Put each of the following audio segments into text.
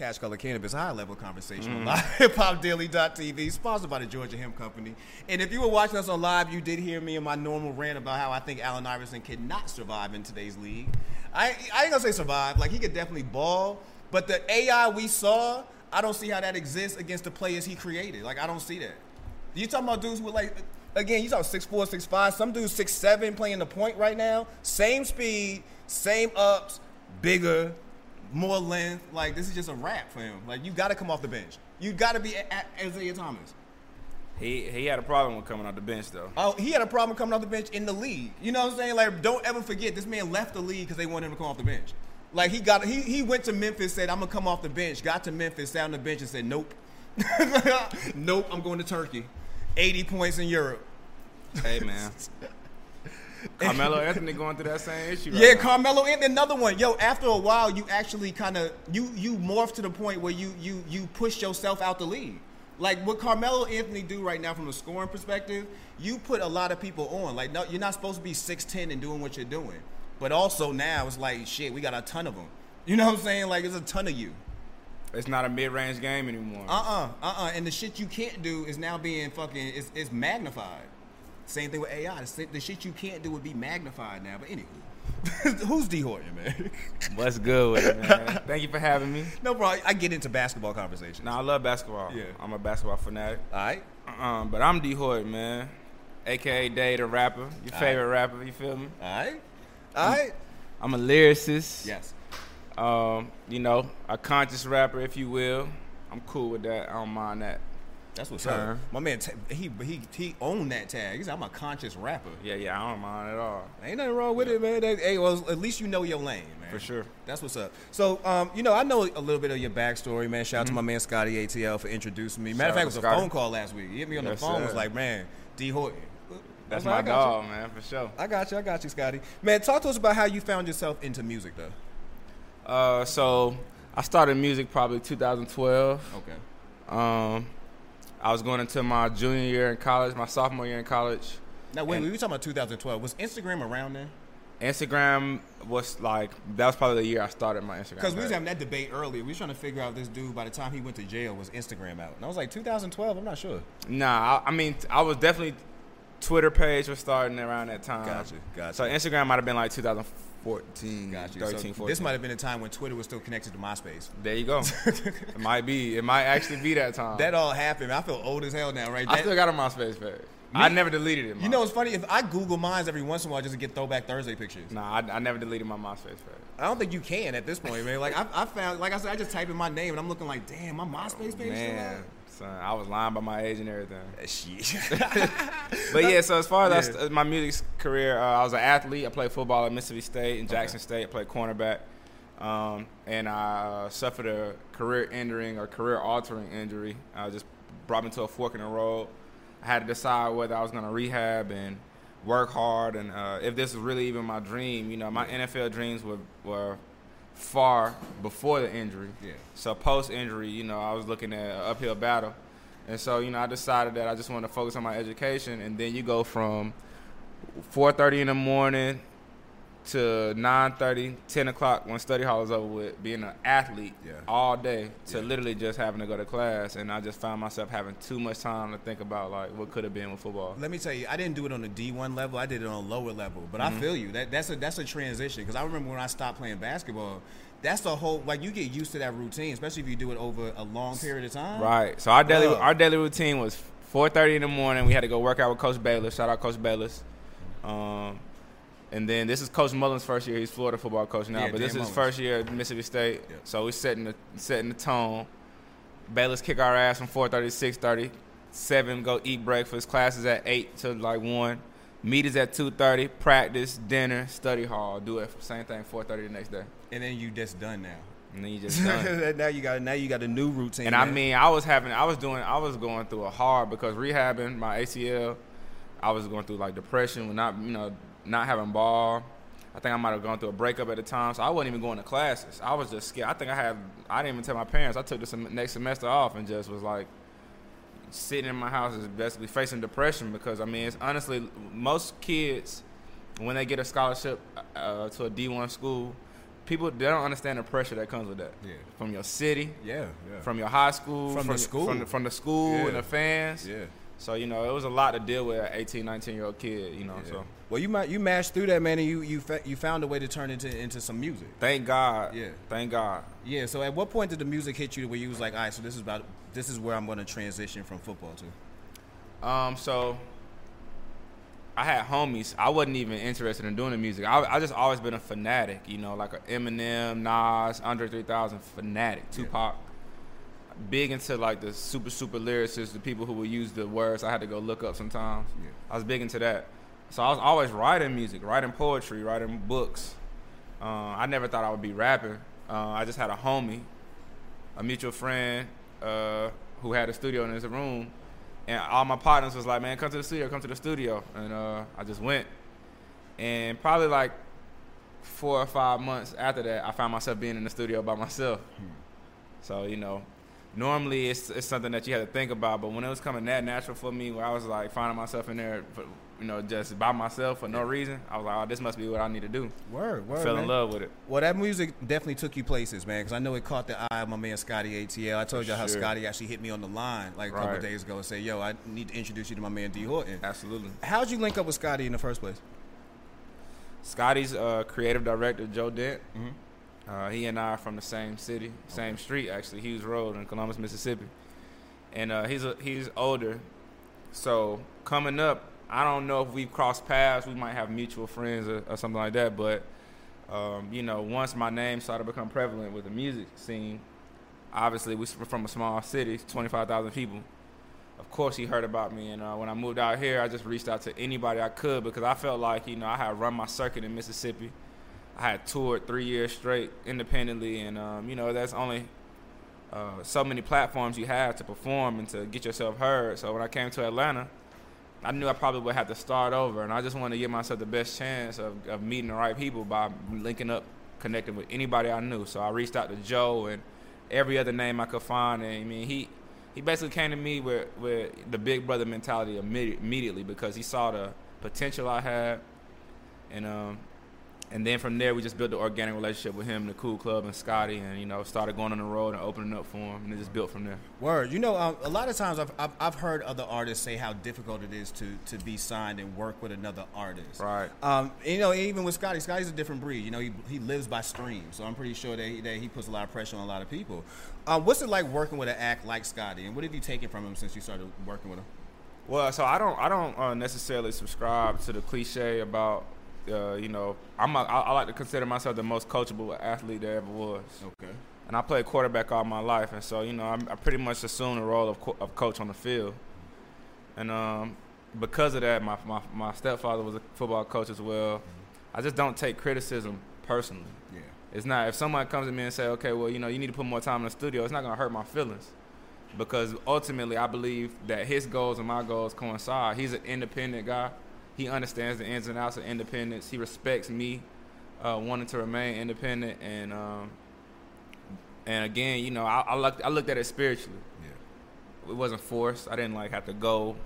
Cash Color Cannabis, high level conversation on mm. live hip hop daily.tv, sponsored by the Georgia Hemp Company. And if you were watching us on live, you did hear me in my normal rant about how I think Allen Iverson cannot survive in today's league. I, I ain't gonna say survive, like he could definitely ball, but the AI we saw, I don't see how that exists against the players he created. Like, I don't see that. You talking about dudes with like, again, you talk six four, six five. Some dudes six seven playing the point right now. Same speed, same ups, bigger, more length. Like this is just a wrap for him. Like you got to come off the bench. You got to be a- a- Isaiah Thomas. He he had a problem with coming off the bench though. Oh, he had a problem coming off the bench in the league. You know what I'm saying? Like, don't ever forget this man left the league because they wanted him to come off the bench. Like he got he he went to Memphis, said I'm gonna come off the bench. Got to Memphis, sat on the bench, and said nope, nope, I'm going to Turkey. 80 points in Europe. Hey man, Carmelo Anthony going through that same issue. Right Yeah, now. Carmelo and another one. Yo, after a while, you actually kind of you you morph to the point where you you you push yourself out the league. Like what Carmelo Anthony do right now from a scoring perspective, you put a lot of people on. Like no, you're not supposed to be six ten and doing what you're doing. But also now it's like shit, we got a ton of them. You know what I'm saying? Like there's a ton of you. It's not a mid-range game anymore. Uh uh-uh, uh And the shit you can't do is now being fucking it's, it's magnified. Same thing with AI. The, the shit you can't do would be magnified now. But anywho, who's D Horton, man? What's good with it, man? Thank you for having me. No, bro. I get into basketball conversations. Nah, I love basketball. Yeah. I'm a basketball fanatic. All right. Um, but I'm D Hood, man, aka Day the rapper, your favorite rapper. You feel me? All right. All right. I'm a lyricist. Yes. Um, you know, a conscious rapper, if you will. I'm cool with that. I don't mind that. That's what's up. My man, he he he owned that tag. He said, "I'm a conscious rapper." Yeah, yeah, I don't mind at all. Ain't nothing wrong with it, man. That, hey, well, at least you know your lane, man. For sure. That's what's up. So, um, you know, I know a little bit of your backstory, man. Shout out to my man Scotty ATL for introducing me. Matter of Mm-hmm. Shout fact, it was to a Scotty. phone call last week. He hit me on the Yes, phone. Was like, man, D Horton. That's I was like, my I got you. dog, man, for sure. I got you. I got you, Scotty. Man, talk to us about how you found yourself into music, though. Uh, so I started music probably 2012. Okay. Um, I was going into my junior year in college, my sophomore year in college. Now, wait, we were talking about 2012. Was Instagram around then? Instagram was like that was probably the year I started my Instagram. Because we was having that debate earlier. We was trying to figure out this dude by the time he went to jail was Instagram out. And I was like, 2012? I'm not sure. Nah, I, I mean I was definitely Twitter page was starting around that time. Gotcha, gotcha. So Instagram might have been like 2014, Got you. 13, So 14. this might have been a time when Twitter was still connected to MySpace. There you go. it might be. It might actually be that time. That all happened. I feel old as hell now, right? I That- still got a MySpace page. I never deleted it. you know, it's funny. If I Google mines every once in a while just to get Throwback Thursday pictures, Nah, I, I never deleted my MySpace page. I don't think you can at this point, man. Like I, I found, like I said, I just type in my name and I'm looking like, damn, my MySpace page. Man, son, I was lying by my age and everything. Shit. But yeah, so as far as Yeah. my music career, uh, I was an athlete. I played football at Mississippi State and Jackson Okay. State. I played cornerback, um, and I uh, suffered a career-ending or career-altering injury. I just brought me to a fork in the road. I had to decide whether I was going to rehab and work hard, and uh, if this was really even my dream. You know, my NFL dreams were were far before the injury. Yeah. So post injury, you know, I was looking at an uphill battle. And so, you know, I decided that I just wanted to focus on my education and then you go from 4:30 in the morning to 9:30, 10 o'clock when study hall is over with, being an athlete Yeah. all day to Yeah. literally just having to go to class and I just found myself having too much time to think about like what could have been with football. Let me tell you, I didn't do it on the D1 level. I did it on a lower level. But Mm-hmm. I feel you. That that's a that's a transition because I remember when I stopped playing basketball. That's the whole like you get used to that routine, especially if you do it over a long period of time. Right. So our daily Bruh. our daily routine was 4:30 in the morning. We had to go work out with Coach Balis. Shout out Coach Balis. Um, and then this is Coach Mullen's first year. He's Florida football coach now, Yeah, but this Dan is his Mullen's. first year at Mississippi State. Yeah. So we're setting the setting the tone. Baylor's kick our ass from 4:30 to 6:30. Seven go eat breakfast. Classes at eight to like one. Meetings at 2:30. Practice, dinner, study hall. Do it same thing 4:30 the next day. And then you just done now. And then you just done. now you got now you got a new routine. And I mean, I was having, I was doing, I was going through a hard because rehabbing my ACL. I was going through like depression, not, you know, not having ball. I think I might have gone through a breakup at the time, so I wasn't even going to classes. I was just scared. I think I had, I didn't even tell my parents. I took the sem- next semester off and just was like sitting in my house, is basically facing depression because I mean, it's honestly most kids when they get a scholarship uh, to a D1 school, people they don't understand the pressure that comes with that. Yeah. From your city, Yeah, yeah. from your high school, From the school. from the, from the school Yeah. and the fans. yeah. So you know, it was a lot to deal with an 18, 19 year old kid. You know, Yeah. so Well, you ma- you mashed through that, man, and you you fa- you found a way to turn into into some music. thank God. Yeah. Thank God. Yeah. So, at what point did the music hit you where you was like, all right, so this is about this is where I'm going to transition from football to? Um, so I had homies. I wasn't even interested in doing the music. I, I just always been a fanatic, you know, like a Eminem, Nas, Andre 3000 fanatic, Tupac. Big into like the super super lyricists, the people who would use the words I had to go look up sometimes. Yeah. I was big into that. So I was always writing music, writing poetry, writing books. Uh, I never thought I would be rapping. Uh, I just had a homie, a mutual friend, uh, who had a studio in his room, and all my partners was like, "Man, come to the studio, come to the studio," and uh, I just went. And probably like four or five months after that, I found myself being in the studio by myself. So you know, normally it's it's something that you had to think about, but when it was coming that natural for me, where I was like finding myself in there, for, you know, just by myself for no reason, I was like, "Oh, this must be what I need to do." Word, word. Fell man. in love with it. Well, that music definitely took you places, man. Because I know it caught the eye of my man Scotty ATL. I told you how Scotty actually hit me on the line like a couple days ago and say, "Yo, I need to introduce you to my man D Horton." Absolutely. How'd you link up with Scotty in the first place? Scotty's uh, creative director, Joe Dent. Mhm. Uh, he and I are from the same city, same street actually, Hughes Road in Columbus, Mississippi. And uh, he's a, he's older, so coming up, I don't know if we've crossed paths. We might have mutual friends or, or something like that. But um, you know, once my name started to become prevalent with the music scene, obviously we're from a small city, twenty five thousand people. Of course, he heard about me, and uh, when I moved out here, I just reached out to anybody I could because I felt like you know I had run my circuit in Mississippi. I had toured three years straight independently, and um, you know that's only uh, so many platforms you have to perform and to get yourself heard. So when I came to Atlanta, I knew I probably would have to start over, and I just wanted to give myself the best chance of, of meeting the right people by linking up, connecting with anybody I knew. So I reached out to Joe and every other name I could find, and I mean he he basically came to me with with the big brother mentality immedi- immediately because he saw the potential I had, and um and then from there we just built the organic relationship with him, the Cool Club, and Scotty, and you know started going on the road and opening up for him, and it just built from there. Word. You know, um, a lot of times I've, I've I've heard other artists say how difficult it is to to be signed and work with another artist. Right. Um, you know, even with Scotty, Scotty's a different breed. You know, he, he lives by stream, so I'm pretty sure that he, that he puts a lot of pressure on a lot of people. Um, what's it like working with an act like Scotty, and what have you taken from him since you started working with him? Well, so I don't I don't uh, necessarily subscribe to the cliche about uh, you know I'm a, I, I like to consider myself the most coachable athlete there ever was, Okay. and I played quarterback all my life, and so you know I'm, I pretty much assumed the role of, co- of coach on the field, and um, because of that, my, my my stepfather was a football coach as well. I just don't take criticism personally. Yeah. It's not if someone comes to me and say, okay, well, you know, you need to put more time in the studio. It's not gonna hurt my feelings because ultimately, I believe that his goals and my goals coincide. He's an independent guy. He understands the ins and outs of independence. He respects me uh, wanting to remain independent, and um, and again, you know, I, I looked I looked at it spiritually. Yeah. It wasn't forced. I didn't like have to go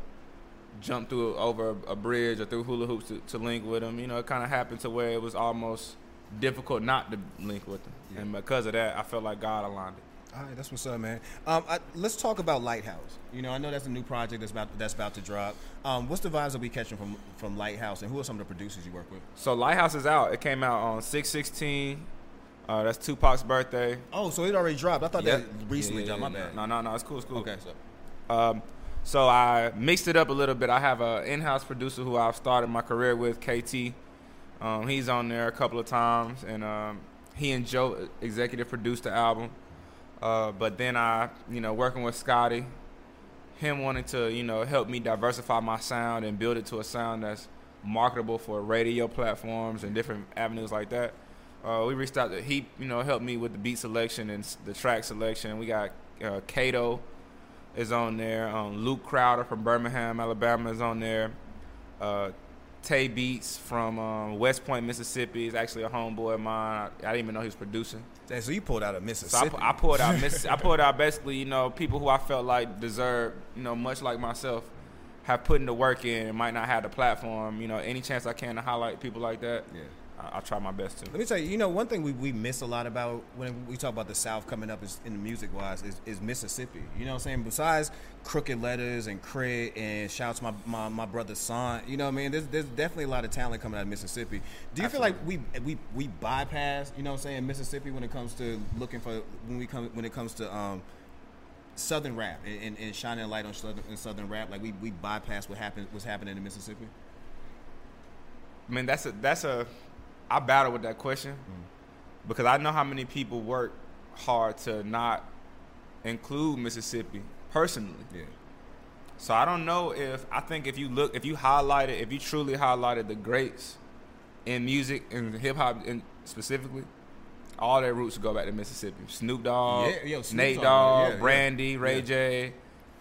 jump through over a bridge or through hula hoops to, to link with him. You know, it kind of happened to where it was almost difficult not to link with him, Yeah. and because of that, I felt like God aligned it. All right, that's what's up, man. Um, I, let's talk about Lighthouse. You know, I know that's a new project that's about that's about to drop. Um, what's the vibes that we catching from from Lighthouse, and who are some of the producers you work with? So Lighthouse is out. It came out on six sixteen. Uh, that's Tupac's birthday. Oh, so it already dropped. I thought Yep. that recently Yeah, dropped. My bad. No, no, no. It's cool. It's cool. Okay, so Um, so I mixed it up a little bit. I have an in-house producer who I've started my career with, KT. Um, he's on there a couple of times, and um, he and Joe executive produced the album. Uh, but then I, you know, working with Scotty, him wanting to, you know, help me diversify my sound and build it to a sound that's marketable for radio platforms and different avenues like that. Uh, we reached out to he, you know, helped me with the beat selection and the track selection. We got uh, Kato is on there. Um, Luke Crowder from Birmingham, Alabama is on there. Uh, Tay Beats from um, West Point, Mississippi is actually a homeboy of mine. I, I didn't even know he was producing. Dang, so you pulled out of So I, Mississippi. I pulled out Miss, I pulled out basically, you know, people who I felt like deserve, you know, much like myself, have put in the work in and might not have the platform. You know, any chance I can to highlight people like that. Yeah. I, I try my best to. Let me tell you, you know, one thing we, we miss a lot about when we talk about the South coming up is, in the music wise is, is Mississippi. You know what I'm saying? Besides Crooked Lettaz and Krit and shouts my, my, my brother Son, you know what I mean? There's, there's definitely a lot of talent coming out of Mississippi. Do you Absolutely. feel like we, we we bypass, you know what I'm saying, Mississippi when it comes to looking for when we come when it comes to um Southern rap and, and, and shining a light on Southern, Southern rap, like we, we bypass what happened what's happening in Mississippi. I mean, that's a that's a. I battle with that question Mm. because I know how many people work hard to not include Mississippi personally. Yeah. So I don't know if I think if you look if you highlighted if you truly highlighted the greats in music and hip hop specifically, all their roots go back to Mississippi. Snoop Dogg, Yeah, yo, Snoop Nate Dogg, yeah. Brandy, Ray. J,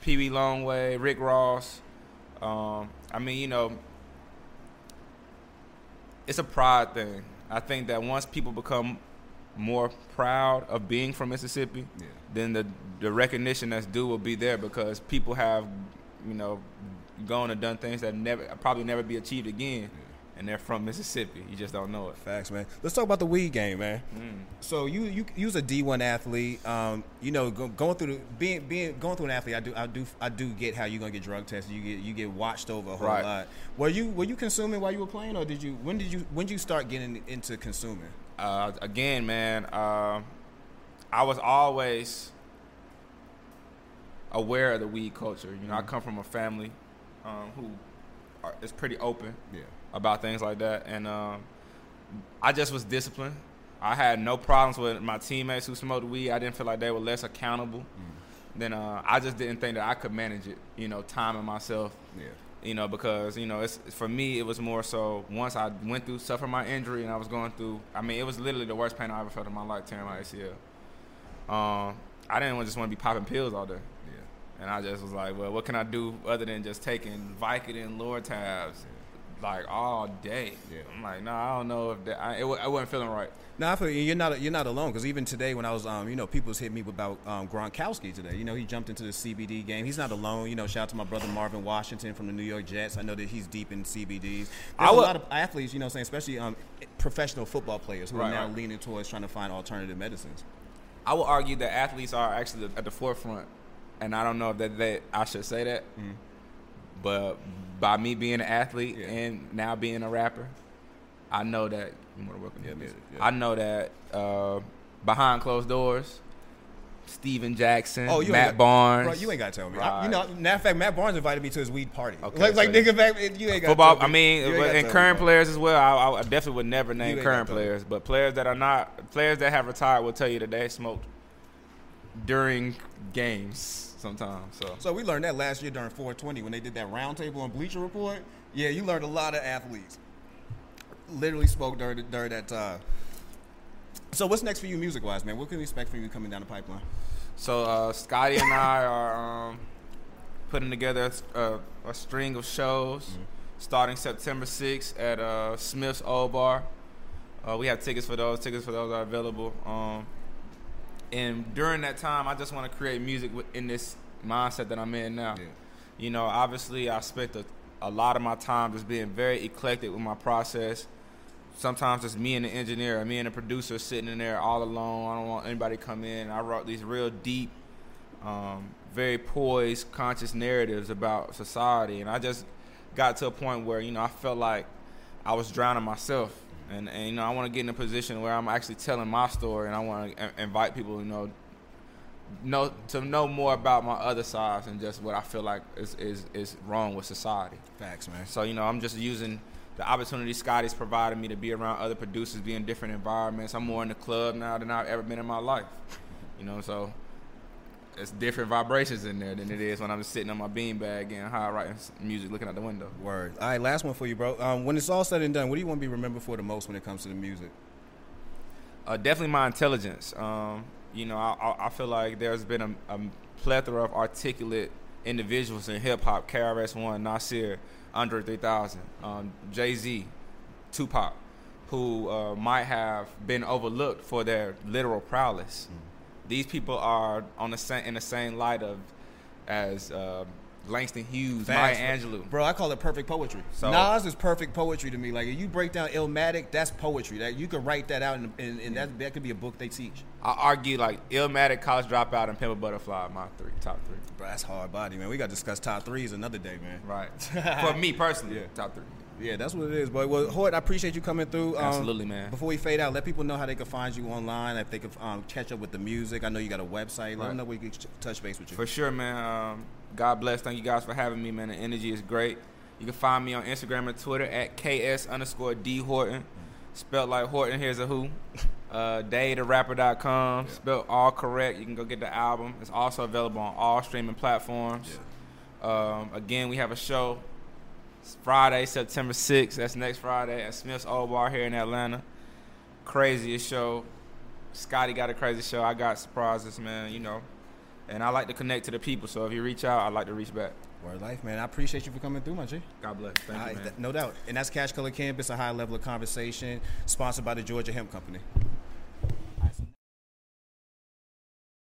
Pee Wee Longway, Rick Ross. Um, I mean, you know, it's a pride thing. I think that once people become more proud of being from Mississippi, Yeah. then the the recognition that's due will be there because people have, you know, gone and done things that never probably never be achieved again, and they're from Mississippi. You just don't know it. Facts, man. Let's talk about the weed game, man. So you you you was a D one athlete. Um, you know, go, going through the being being going through an athlete, I do I do I do get how you're gonna get drug tested. You get you get watched over a whole Right. lot. Were you were you consuming while you were playing, or did you when did you when did you start getting into consuming? Uh, again, man, uh, I was always aware of the weed culture. You know, I come from a family um, who are, is pretty open Yeah. About things like that, and um, I just was disciplined. I had no problems with my teammates who smoked weed. I didn't feel like they were less accountable. Then uh, I just didn't think that I could manage it. You know, timing myself. Yeah. You know, because you know, it's for me. It was more so once I went through suffered my injury and I was going through. I mean, it was literally the worst pain I ever felt in my life, tearing my ACL. Um, I didn't just want to be popping pills all day. Yeah. And I just was like, well, what can I do other than just taking Vicodin, Lortabs, like all day? Yeah. I'm like, no, I don't know if that. I, it, I wasn't feeling right. No, I feel you. you're not you're not alone because even today when I was um you know people's hit me about um, Gronkowski today. You know he jumped into the CBD game. He's not alone. You know shout out to my brother Marvin Washington from the New York Jets. I know that he's deep in CBDs. There's I a lot of athletes, you know, saying especially um professional football players who are now right. leaning towards trying to find alternative medicines. I would argue that athletes are actually at the forefront, and I don't know if that, that I should say that, but by me being an athlete. Yeah. and now being a rapper, I know that you want to work on Yeah, music. yeah. I know that uh, behind closed doors, Steven Jackson, Oh, you Matt Barnes, Bro, you ain't got to tell me. I, you know, matter of fact, Matt Barnes invited me to his weed party. Okay, like, like so- nigga, back, you ain't got football. To I mean, and current me, players as well. I, I definitely would never name current players, but players that are not players that have retired will tell you that they smoked during games sometimes. So So we learned that last year during 420 when they did that roundtable on Bleacher Report. Yeah, you learned a lot of athletes literally spoke during during that time. So what's next for you music wise, man? What can we expect from you coming down the pipeline? So uh, Scotty and I are um, putting together a, a string of shows starting September 6th at uh, Smith's Old Bar. Uh, we have tickets for those. Tickets for those are available. Um, and during that time, I just want to create music in this mindset that I'm in now. Yeah. You know, obviously, I spent a, a lot of my time just being very eclectic with my process. Sometimes it's me and the engineer, or me and the producer sitting in there all alone. I don't want anybody to come in. I wrote these real deep, um, very poised, conscious narratives about society, and I just got to a point where you know I felt like I was drowning myself, and, and you know I want to get in a position where I'm actually telling my story, and I want to invite people, you know, know to know more about my other sides and just what I feel like is is, is wrong with society. Facts, man. So you know, I'm just using the opportunity Scotty's provided me to be around other producers, be in different environments. I'm more in the club now than I've ever been in my life. You know, so it's different vibrations in there than it is when I'm just sitting on my beanbag getting high, writing music, looking out the window. Word. All right, last one for you, bro. Um, when it's all said and done, what do you want to be remembered for the most when it comes to the music? Uh, definitely my intelligence. Um, you know, I, I- feel like there's been a, a plethora of articulate individuals in hip hop: KRS One, Nasir, Andre 3000, um, Jay Z, Tupac, who uh, might have been overlooked for their literal prowess. These people are on the same in the same light of as uh, Langston Hughes, Facts. Maya Angelou. Bro, I call it perfect poetry. So- Nas is perfect poetry to me. Like if you break down Illmatic, that's poetry. That you can write that out, and, and, and that that could be a book they teach. I argue like Illmatic, College Dropout, and Pimp Butterfly my three, top three. Bro, that's hard body, man. We got to discuss top threes another day, man. Right. For me personally, Yeah. top three. Yeah, that's what it is. But well, Hoyt, I appreciate you coming through. Um, Absolutely, man. Before we fade out, let people know how they can find you online. If they can um, catch up with the music. I know you got a website. Let Right. them know where you can touch base with you. For sure, man. Um, God bless. Thank you guys for having me, man. The energy is great. You can find me on Instagram and Twitter at ks underscore d horton, spelled like Horton. Here's a who. Uh, DayTheRapper.com, spelled all correct. You can go get the album. It's also available on all streaming platforms. Um, again, we have a show It's Friday, September 6th. That's next Friday at Smith's Old Bar here in Atlanta. Craziest show. Scotty got a crazy show. I got surprises, man. You know, and I like to connect to the people. So if you reach out, I like to reach back. Word life, man. I appreciate you for coming through, my G. God bless. Thank All you, man. th- no doubt. And that's Cash Color Cannabis, a high level of conversation, sponsored by the Georgia Hemp Company.